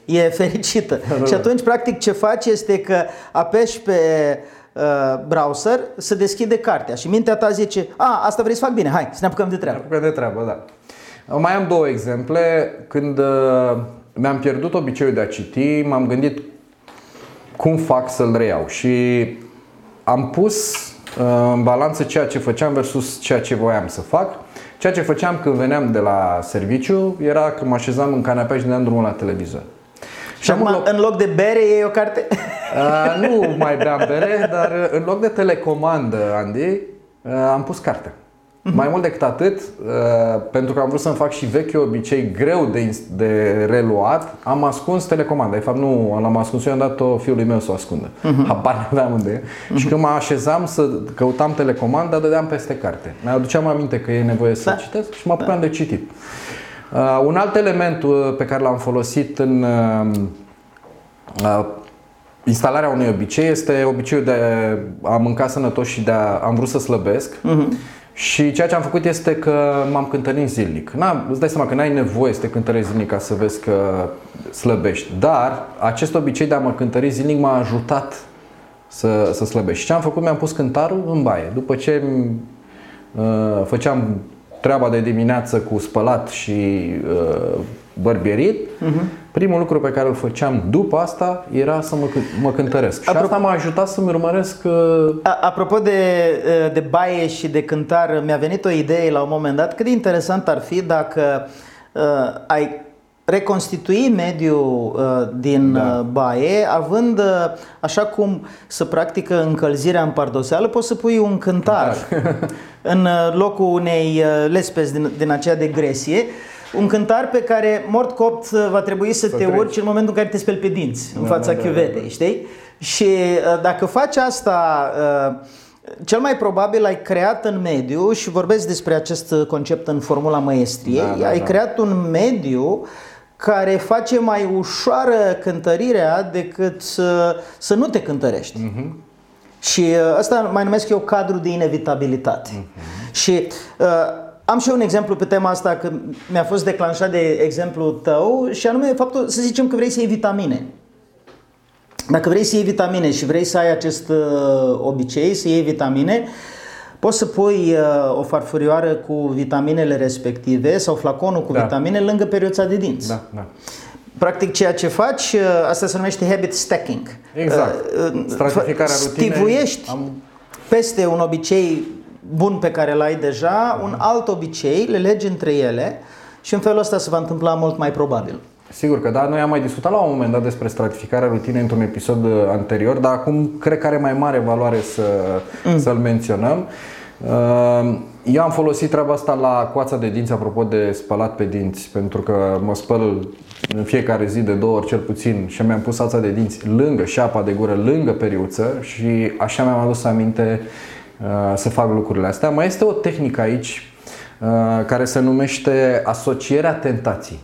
Speaker 3: e fericită. <laughs> Da, da, și atunci, practic, ce faci este că apeși pe uh, browser să deschide cartea și mintea ta zice, a, asta vrei să fac bine, hai, să ne apucăm de treabă. Ne
Speaker 2: apucăm de treabă, da. Mai am două exemple. Când uh, mi-am pierdut obiceiul de a citi, m-am gândit cum fac să-l reiau și am pus uh, în balanță ceea ce făceam versus ceea ce voiam să fac. Ceea ce făceam când veneam de la serviciu era că mă așezam în canapea și dădeam drumul la televizor.
Speaker 3: Și acum, loc... în loc de bere, iei o carte? <laughs>
Speaker 2: Uh, nu mai beam bere, dar în loc de telecomandă, Andy, uh, am pus carte. Uh-huh. Mai mult decât atât, uh, pentru că am vrut să-mi fac și vechi obicei greu de, de reluat, am ascuns telecomanda. De fapt, nu l-am ascuns, eu am dat-o fiului meu să o ascundă. Uh-huh. Habar aveam unde uh-huh. Și când mă așezam să căutam telecomanda, dădeam peste carte. Mi-aduceam aminte că e nevoie să da. citesc și mă apucam da. de citit. Uh, un alt element uh, pe care l-am folosit în uh, instalarea unui obicei este obiceiul de a mânca sănătos și de a am vrut să slăbesc. Uh-huh. Și ceea ce am făcut este că m-am cântărit zilnic. Na, îți dai seama că n-ai nevoie să te cântărești zilnic ca să vezi că slăbești. Dar acest obicei de a mă cântări zilnic m-a ajutat să, să slăbești. Și ce am făcut? Mi-am pus cântarul în baie. După ce uh, făceam treaba de dimineață cu spălat și uh, bărbierit, uh-huh. primul lucru pe care îl făceam după asta era să mă, mă cântăresc. Și asta m-a ajutat să-mi urmăresc... Uh...
Speaker 3: Apropo de, uh, de baie și de cântar, mi-a venit o idee la un moment dat cât de interesant ar fi dacă uh, ai reconstitui mediul uh, din da. Uh, baie, având, uh, așa cum să practică încălzirea în pardoseală, poți să pui un cântar da. <laughs> în uh, locul unei uh, lespezi din, din aceea de gresie, un cântar pe care, mort copt, uh, va trebui să, să te treci. urci în momentul în care te speli pe dinți, da, în fața da, chiuvetei, da, da. știi? Și uh, dacă faci asta... Uh, cel mai probabil ai creat în mediu și vorbesc despre acest concept în formula maestriei, da, da, ai da. creat un mediu care face mai ușoară cântărirea decât să, să nu te cântărești. Uh-huh. Și uh, asta mai numesc eu cadru de inevitabilitate. Uh-huh. Și uh, am și eu un exemplu pe tema asta, că mi-a fost declanșat de exemplu tău și anume faptul să zicem că vrei să iei vitamine. Dacă vrei să iei vitamine și vrei să ai acest uh, obicei, să iei vitamine, uh, Poți să pui uh, o farfurioară cu vitaminele respective sau flaconul cu da. vitamine lângă perioța de dinți.
Speaker 2: Da, da.
Speaker 3: Practic ceea ce faci, uh, asta se numește habit stacking.
Speaker 2: Exact. Uh, uh Stratificarea rutinei.
Speaker 3: Stivuiești am peste un obicei bun pe care l-ai deja, un alt obicei, le legi între ele și în felul ăsta se va întâmpla mult mai probabil.
Speaker 2: Sigur că da, noi am mai discutat la un moment dat despre stratificarea rutinei într-un episod uh, anterior, dar acum cred că are mai mare valoare să, mm. să-l menționăm. Uh, eu am folosit treaba asta la coața de dinți, apropo de spălat pe dinți, pentru că mă spăl în fiecare zi de două ori cel puțin și mi-am pus ața de dinți lângă și apa de gură, lângă periuță și așa mi-am adus aminte uh, să fac lucrurile astea. Mai este o tehnică aici care se numește asocierea tentației.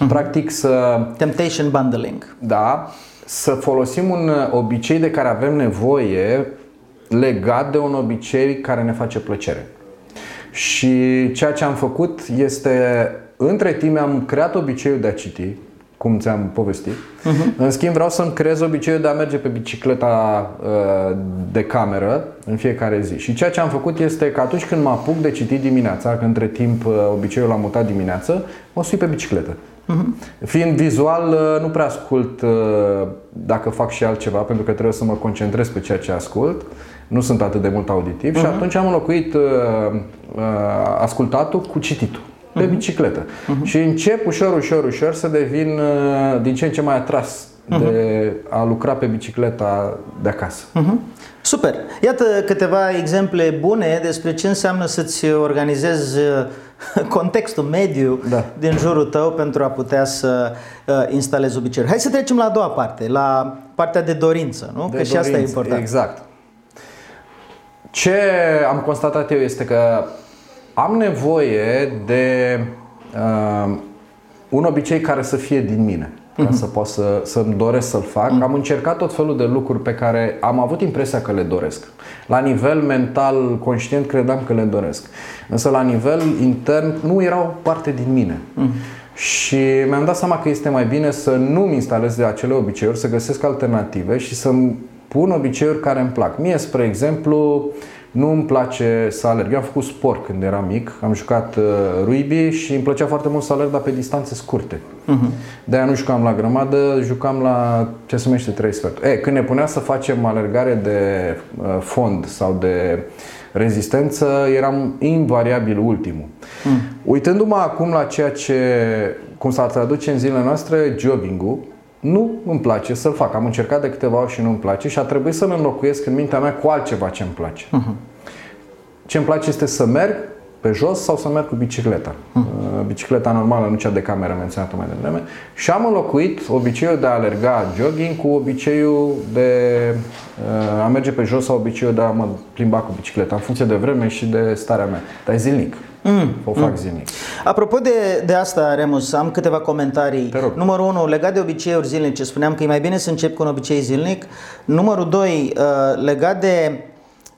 Speaker 2: Uh-huh. Practic să...
Speaker 3: Temptation bundling.
Speaker 2: Da, să folosim un obicei de care avem nevoie legat de un obicei care ne face plăcere. Și ceea ce am făcut este, între timp am creat obiceiul de a citi, cum ți-am povestit. Uh-huh. În schimb, vreau să-mi creez obiceiul de a merge pe bicicleta uh, de cameră în fiecare zi. Și ceea ce am făcut este că atunci când mă apuc de citit dimineața, că între timp uh, obiceiul l-am mutat dimineață, mă sui pe bicicletă. Uh-huh. Fiind vizual, uh, nu prea ascult uh, dacă fac și altceva, pentru că trebuie să mă concentrez pe ceea ce ascult. Nu sunt atât de mult auditiv uh-huh. și atunci am înlocuit uh, uh, ascultatul cu cititul pe uh-huh. bicicletă. Uh-huh. Și încep ușor, ușor, ușor să devin uh, din ce în ce mai atras uh-huh. de a lucra pe bicicleta de acasă. Uh-huh.
Speaker 3: Super! Iată câteva exemple bune despre ce înseamnă să-ți organizezi <laughs> contextul mediu da. din jurul tău pentru a putea să uh, instalezi obiceiuri. Hai să trecem la a doua parte, la partea de dorință, nu?
Speaker 2: De
Speaker 3: că
Speaker 2: dorință,
Speaker 3: și asta e important.
Speaker 2: Exact. Ce am constatat eu este că am nevoie de uh, un obicei care să fie din mine ca să pot să, să-mi doresc să-l fac. Am încercat tot felul de lucruri pe care am avut impresia că le doresc. La nivel mental, conștient, credeam că le doresc. Însă la nivel intern nu erau parte din mine. Și mi-am dat seama că este mai bine să nu-mi instalez de acele obiceiuri, să găsesc alternative și să-mi pun obiceiuri care îmi plac. Mie, spre exemplu, nu îmi place să alerg. Eu am făcut sport când eram mic, am jucat uh, rugby și îmi plăcea foarte mult să alerg, dar pe distanțe scurte. Uh-huh. De-aia nu jucam la grămadă, jucam la ce se numește 3 sferturi. E, când ne punea să facem alergare de uh, fond sau de rezistență, eram invariabil ultimul. Uh-huh. Uitându-mă acum la ceea ce, cum s-ar traduce în zilele noastre, jogging-ul, nu îmi place să-l fac. Am încercat de câteva ori și nu îmi place și a trebuit să-mi înlocuiesc în mintea mea cu altceva ce îmi place. Uh-huh. Ce îmi place este să merg pe jos sau să merg cu bicicleta. Uh-huh. Bicicleta normală, nu cea de cameră menționată mai devreme. Și am înlocuit obiceiul de a alerga jogging cu obiceiul de uh, a merge pe jos sau obiceiul de a mă plimba cu bicicleta, în funcție de vreme și de starea mea. Dar e zilnic. Mm. O fac mm. zilnic.
Speaker 3: Apropo de, de asta, Remus, am câteva comentarii. Numărul 1, legat de obiceiuri zilnice, spuneam că e mai bine să încep cu un obicei zilnic. Numărul 2, uh, legat de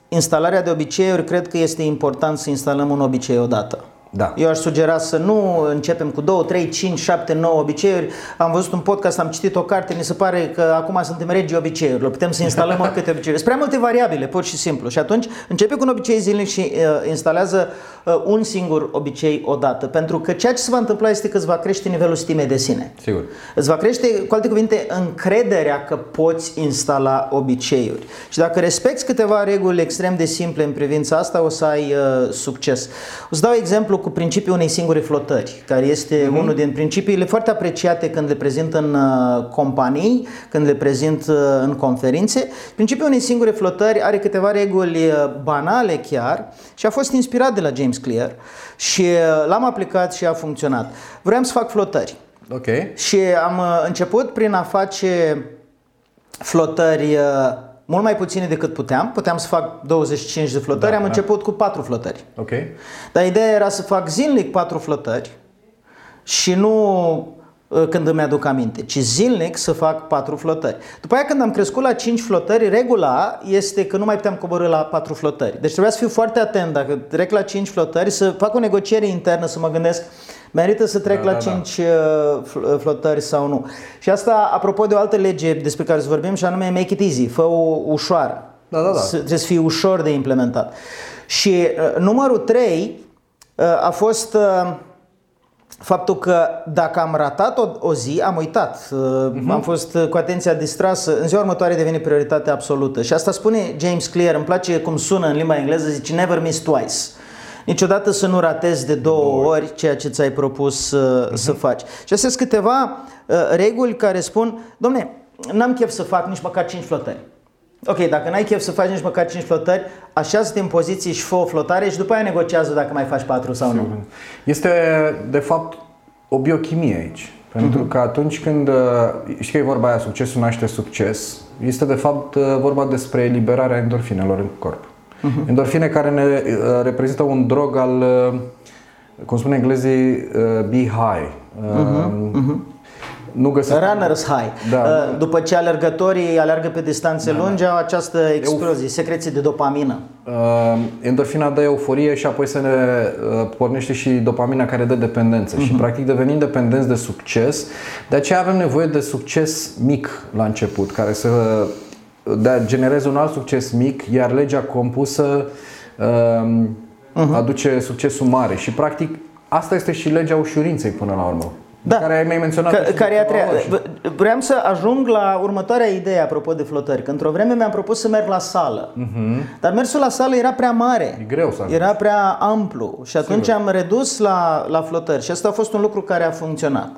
Speaker 3: instalarea de obiceiuri, cred că este important să instalăm un obicei odată.
Speaker 2: Da.
Speaker 3: Eu aș sugera să nu începem cu 2, 3, 5, 7, 9 obiceiuri. Am văzut un podcast, am citit o carte, mi se pare că acum suntem regii obiceiurilor. Putem să instalăm <laughs> oricâte obiceiuri. Sunt prea multe variabile, pur și simplu. Și atunci începe cu un obicei zilnic și uh, instalează uh, un singur obicei odată. Pentru că ceea ce se va întâmpla este că îți va crește nivelul stimei de sine.
Speaker 2: Sigur.
Speaker 3: Îți va crește, cu alte cuvinte, încrederea că poți instala obiceiuri. Și dacă respecti câteva reguli extrem de simple în privința asta, o să ai uh, succes. O să dau exemplu cu principiul unei singure flotări, care este uh-huh. unul din principiile foarte apreciate când le prezint în uh, companii, când le prezint uh, în conferințe. Principiul unei singure flotări are câteva reguli uh, banale chiar și a fost inspirat de la James Clear și uh, l-am aplicat și a funcționat. Vreau să fac flotări.
Speaker 2: Ok.
Speaker 3: Și am uh, început prin a face flotări uh, mult mai puține decât puteam. Puteam să fac 25 de flotări, da, am da. început cu 4 flotări.
Speaker 2: Ok.
Speaker 3: Dar ideea era să fac zilnic 4 flotări și nu uh, când îmi aduc aminte, ci zilnic să fac 4 flotări. După aia când am crescut la 5 flotări, regula este că nu mai puteam coborâ la 4 flotări. Deci trebuia să fiu foarte atent dacă trec la 5 flotări, să fac o negociere internă, să mă gândesc Merită să trec da, la da, 5 da. Uh, uh, flotări sau nu. Și asta, apropo de o altă lege despre care să vorbim, și anume make it easy, fă-o ușoară.
Speaker 2: Da, da, da.
Speaker 3: Trebuie să fie ușor de implementat. Și uh, numărul 3 uh, a fost uh, faptul că dacă am ratat o, o zi, am uitat, uh-huh. am fost cu atenția distrasă, în ziua următoare devine prioritate absolută. Și asta spune James Clear, îmi place cum sună în limba engleză, zice never miss twice. Niciodată să nu ratezi de două ori ceea ce ți-ai propus uh, uh-huh. să faci. Și astea sunt câteva uh, reguli care spun, domne, n-am chef să fac nici măcar 5 flotări. Ok, dacă n-ai chef să faci nici măcar 5 flotări, așează-te în poziție și fă o flotare și după aia negociază dacă mai faci 4 sau nu.
Speaker 2: Este, de fapt, o biochimie aici. Pentru uh-huh. că atunci când, uh, știi că e vorba aia, succesul naște succes, este de fapt uh, vorba despre eliberarea endorfinelor în corp. Uh-huh. Endorfine care ne uh, reprezintă un drog al, cum spune englezii, be high. Uh-huh. Uh-huh
Speaker 3: nu găsesc... Runner's high. Da. Uh, după ce alergătorii alergă pe distanțe da, da. lungi, au această explozie, Eu... secreție de dopamină. Uh,
Speaker 2: endorfina dă euforie și apoi se ne uh, pornește și dopamina care dă dependență. Uh-huh. Și mhm. practic devenim dependenți de succes. De aceea avem nevoie de succes mic la început, care să de genereze un alt succes mic, iar legea compusă uh, uh-huh. aduce succesul mare. Și practic asta este și legea ușurinței până la urmă da. care ai mai menționat. Că,
Speaker 3: care e a treia. Vreau să ajung la următoarea idee apropo de flotări. Că într-o vreme mi-am propus să merg la sală. Uh-huh. Dar mersul la sală era prea mare.
Speaker 2: E greu să
Speaker 3: Era prea amplu. Și atunci Sigur. am redus la, la flotări. Și asta a fost un lucru care a funcționat.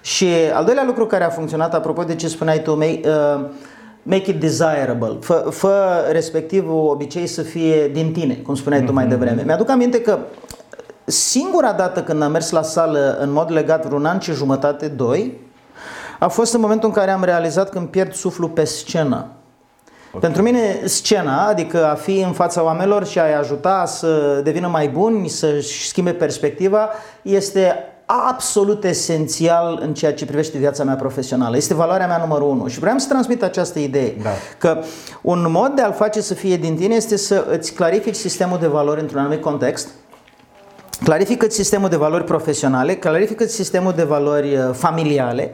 Speaker 3: Și al doilea lucru care a funcționat, apropo de ce spuneai tu, mei, uh, make it desirable. Fă, fă respectivul obicei să fie din tine, cum spuneai uh-huh. tu mai mhm. devreme. Mi-aduc aminte că Singura dată când am mers la sală în mod legat vreun an și jumătate, doi, a fost în momentul în care am realizat că îmi pierd suflu pe scenă. Okay. Pentru mine scena, adică a fi în fața oamenilor și a-i ajuta să devină mai buni, să-și schimbe perspectiva, este absolut esențial în ceea ce privește viața mea profesională. Este valoarea mea numărul unu și vreau să transmit această idee. Da. Că un mod de a-l face să fie din tine este să îți clarifici sistemul de valori într-un anumit context, clarifică sistemul de valori profesionale, clarifică sistemul de valori uh, familiale,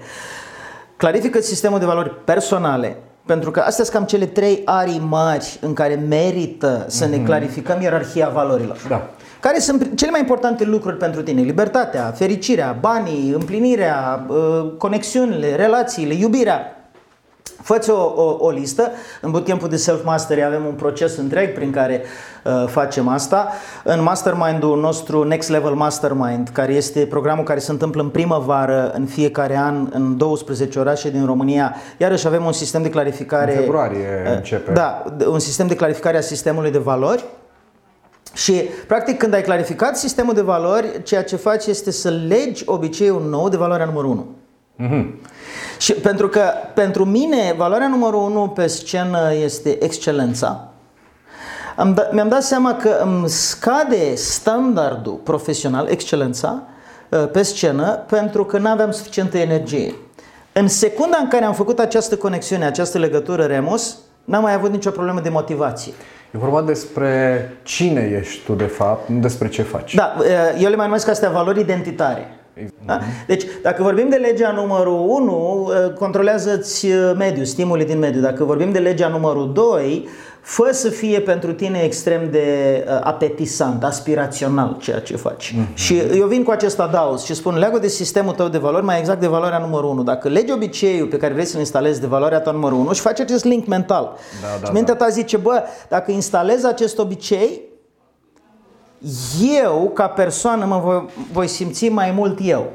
Speaker 3: clarifică sistemul de valori personale, pentru că astea sunt cam cele trei arii mari în care merită să mm-hmm. ne mhm. clarificăm ierarhia valorilor. Da. Care sunt cele mai importante lucruri pentru tine? Libertatea, fericirea, banii, împlinirea, uh, conexiunile, relațiile, iubirea. Făți o, o, o listă. În bootcamp de self-mastery avem un proces întreg prin care uh, facem asta. În mastermind-ul nostru Next Level Mastermind, care este programul care se întâmplă în primăvară în fiecare an în 12 orașe din România, iarăși avem un sistem de clarificare.
Speaker 2: În februarie uh, începe.
Speaker 3: Da, un sistem de clarificare a sistemului de valori. Și, practic, când ai clarificat sistemul de valori, ceea ce faci este să legi obiceiul nou de valoarea numărul 1. Mm-hmm. Și pentru că pentru mine valoarea numărul unu pe scenă este excelența. Am da, mi-am dat seama că îmi scade standardul profesional, excelența, uh, pe scenă pentru că nu aveam suficientă energie. În secunda în care am făcut această conexiune, această legătură Remus, n-am mai avut nicio problemă de motivație.
Speaker 2: E vorba despre cine ești tu de fapt, nu despre ce faci.
Speaker 3: Da, uh, eu le mai numesc astea valori identitare. Da? Deci, dacă vorbim de legea numărul 1, ă, controlează-ți ă, mediul, stimuli din mediu. Dacă vorbim de legea numărul 2, fă să fie pentru tine extrem de ă, apetisant, aspirațional ceea ce faci. Mm-hmm. Și eu vin cu acest adaus și spun, leagă de sistemul tău de valori, mai exact de valoarea numărul 1. Dacă legi obiceiul pe care vrei să-l instalezi de valoarea ta numărul 1 și faci acest link mental. Da, da, și mintea da. ta zice, bă, dacă instalezi acest obicei, eu, ca persoană, mă voi, voi simți mai mult eu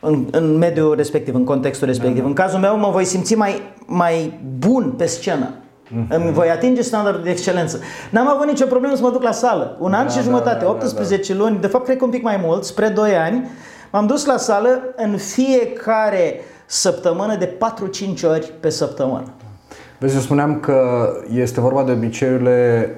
Speaker 3: în, în mediul respectiv, în contextul respectiv. Da, da. În cazul meu, mă voi simți mai, mai bun pe scenă. Mm-hmm. Îmi voi atinge standardul de excelență. N-am avut nicio problemă să mă duc la sală. Un an da, și jumătate, da, 18 da, da. luni, de fapt cred că un pic mai mult, spre 2 ani, m-am dus la sală în fiecare săptămână de 4-5 ori pe săptămână.
Speaker 2: Vezi, eu spuneam că este vorba de obiceiurile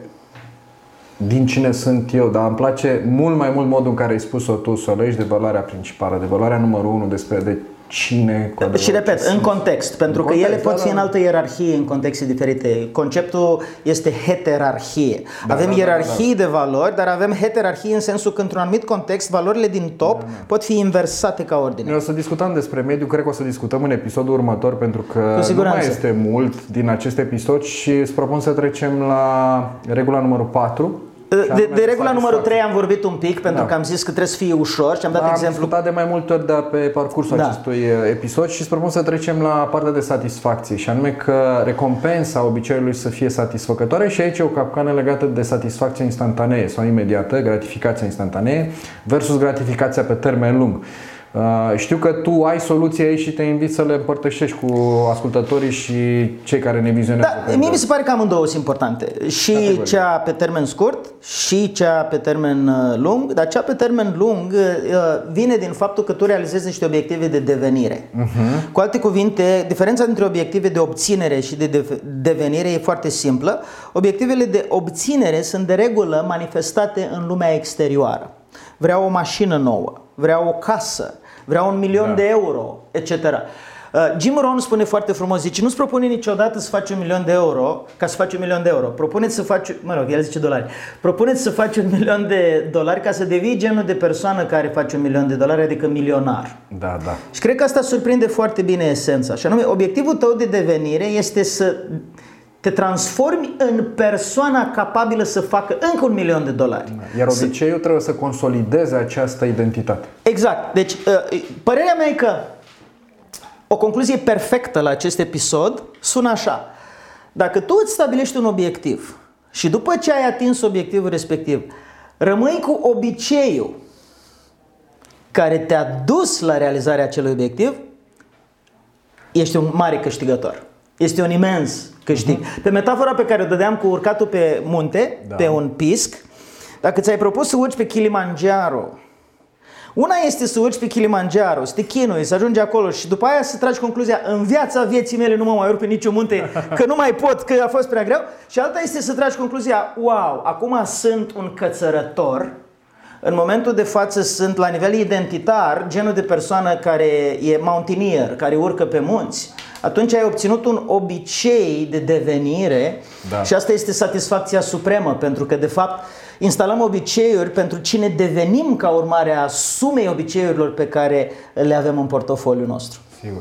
Speaker 2: din cine sunt eu, dar îmi place mult mai mult modul în care ai spus-o tu, să o legi de valoarea principală, de valoarea numărul unu, despre de cine
Speaker 3: cu Și repet, în context, pentru în că context, ele pot da, fi da. în altă ierarhie, în contexte diferite. Conceptul este heterarhie. Da, avem da, da ierarhii da, da. de valori, dar avem heterarhie în sensul că într-un anumit context valorile din top da, da. pot fi inversate ca ordine.
Speaker 2: Noi o să discutăm despre mediu, cred că o să discutăm în episodul următor, pentru că nu mai este mult din acest episod și îți propun să trecem la regula numărul 4
Speaker 3: De, de regula numărul 3 am vorbit un pic pentru da. că am zis că trebuie să fie ușor și am dat
Speaker 2: am
Speaker 3: exemplu.
Speaker 2: Am de mai multe ori de pe parcursul
Speaker 3: Da.
Speaker 2: acestui uh, episod și îți propun să trecem la partea de satisfacție și anume că recompensa obiceiului să fie satisfăcătoare și aici e o capcană legată de satisfacția instantanee sau imediată, gratificația instantanee versus gratificația pe termen lung. Uh, știu că tu ai soluții aici și te invit să le împărtășești cu ascultătorii și cei care ne vizionează.
Speaker 3: Da,
Speaker 2: pe
Speaker 3: mie mi se pare că amândouă sunt importante. Și
Speaker 2: Categoric.
Speaker 3: cea pe termen scurt și cea pe termen uh, lung, dar cea pe termen lung uh, vine din faptul că tu realizezi niște obiective de devenire.
Speaker 2: Mhm.
Speaker 3: Cu alte cuvinte, diferența dintre obiective de obținere și de de- devenire e foarte simplă. Obiectivele de obținere sunt de regulă manifestate în lumea exterioară. Vreau o mașină nouă, vreau o casă, vreau un milion
Speaker 2: Da.
Speaker 3: de euro, etc. Uh, Jim Rohn spune foarte frumos, zice, nu-ți propune niciodată să faci un milion de euro ca să faci un milion de euro. Propuneți să faci, mă rog, el zice dolari. Propuneți să faci un milion de dolari ca să devii genul de persoană care face un milion de dolari, adică milionar.
Speaker 2: Da, da.
Speaker 3: Și cred că asta surprinde foarte bine esența. Și anume, obiectivul tău de devenire este să te transformi în persoana capabilă să facă încă un milion de dolari.
Speaker 2: Iar obiceiul trebuie să consolideze această identitate.
Speaker 3: Exact. Deci, uh, părerea mea e că o concluzie perfectă la acest episod sună așa. Dacă tu îți stabilești un obiectiv și după ce ai atins obiectivul respectiv, rămâi cu obiceiul care te-a dus la realizarea acelui obiectiv, ești un mare câștigător. Este un imens câștig. Uh-huh. Pe metafora pe care o dădeam cu urcatul pe munte,
Speaker 2: Da.
Speaker 3: pe un pisc, dacă ți-ai propus să urci pe Kilimanjaro, una este să urci pe Kilimanjaro, să te chinui, să ajungi acolo și după aia să tragi concluzia în viața vieții mele nu mă mai urc pe niciun munte, că nu mai pot, că a fost prea greu. Și alta este să tragi concluzia, wow, acum sunt un cățărător, în momentul de față sunt la nivel identitar genul de persoană care e mountaineer, care urcă pe munți. Atunci ai obținut un obicei de devenire
Speaker 2: Da.
Speaker 3: și asta este satisfacția supremă, pentru că de fapt instalăm obiceiuri pentru cine devenim ca urmare a sumei obiceiurilor pe care le avem în portofoliul nostru.
Speaker 2: Sigur.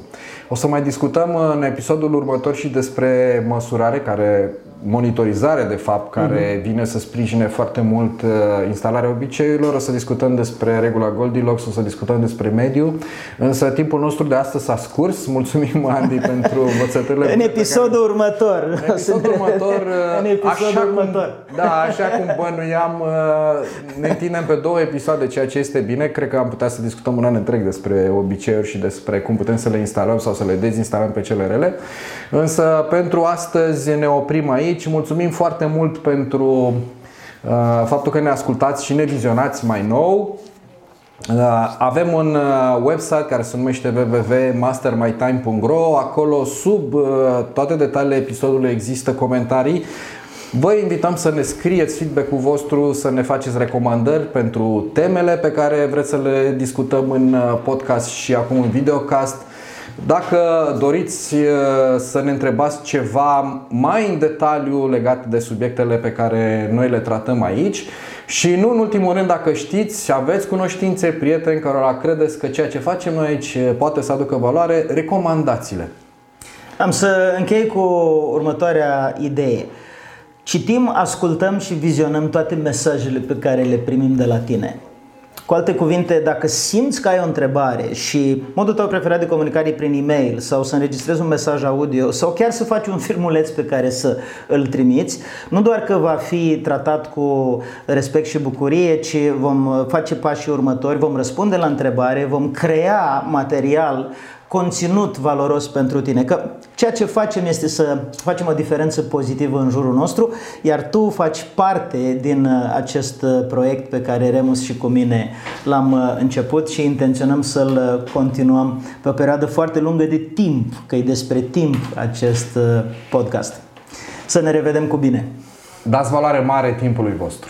Speaker 2: O să mai discutăm în episodul următor și despre măsurare, care monitorizare de fapt, care vine să sprijine foarte mult uh, instalarea obiceiurilor. O să discutăm despre regula Goldilocks, o să discutăm despre mediu. Însă timpul nostru de astăzi s-a scurs. Mulțumim, <laughs> Andy, pentru învățăturile.
Speaker 3: În
Speaker 2: pe care-
Speaker 3: episodul următor.
Speaker 2: În episodul <laughs> următor,
Speaker 3: în episodul
Speaker 2: așa
Speaker 3: următor.
Speaker 2: Cum, da, așa cum bănuiam, uh, ne întindem pe două episoade, ceea ce este bine. Cred că am putea să discutăm un an întreg despre obiceiuri și despre cum putem să le instalăm sau să le dezinstalăm pe cele rele. Însă pentru astăzi ne oprim aici. Mulțumim foarte mult pentru uh, faptul că ne ascultați și ne vizionați mai nou. Uh, Avem un uh, website care se numește www.mastermytime.ro Acolo sub uh, toate detaliile episodului există comentarii Vă invităm să ne scrieți feedback-ul vostru, să ne faceți recomandări pentru temele pe care vreți să le discutăm în uh, podcast și acum în videocast. Dacă doriți uh, să ne întrebați ceva mai în detaliu legat de subiectele pe care noi le tratăm aici și nu în ultimul rând, dacă știți, aveți cunoștințe, prieteni cărora credeți că ceea ce facem noi aici poate să aducă valoare, recomandați-le.
Speaker 3: Am să închei cu următoarea idee. Citim, ascultăm și vizionăm toate mesajele pe care le primim de la tine. Cu alte cuvinte, dacă simți că ai o întrebare și modul tău preferat de comunicare e prin e-mail sau să înregistrezi un mesaj audio sau chiar să faci un filmuleț pe care să îl trimiți, nu doar că va fi tratat cu respect și bucurie, ci vom face pașii următori, vom răspunde la întrebare, vom crea material conținut valoros pentru tine. Că ceea ce facem este să facem o diferență pozitivă în jurul nostru, iar tu faci parte din uh, acest uh, proiect pe care Remus și cu mine l-am uh, început și intenționăm să-l uh, continuăm pe o perioadă foarte lungă de timp, că e despre timp acest uh, podcast. Să ne revedem cu bine!
Speaker 2: Dați valoare mare timpului vostru.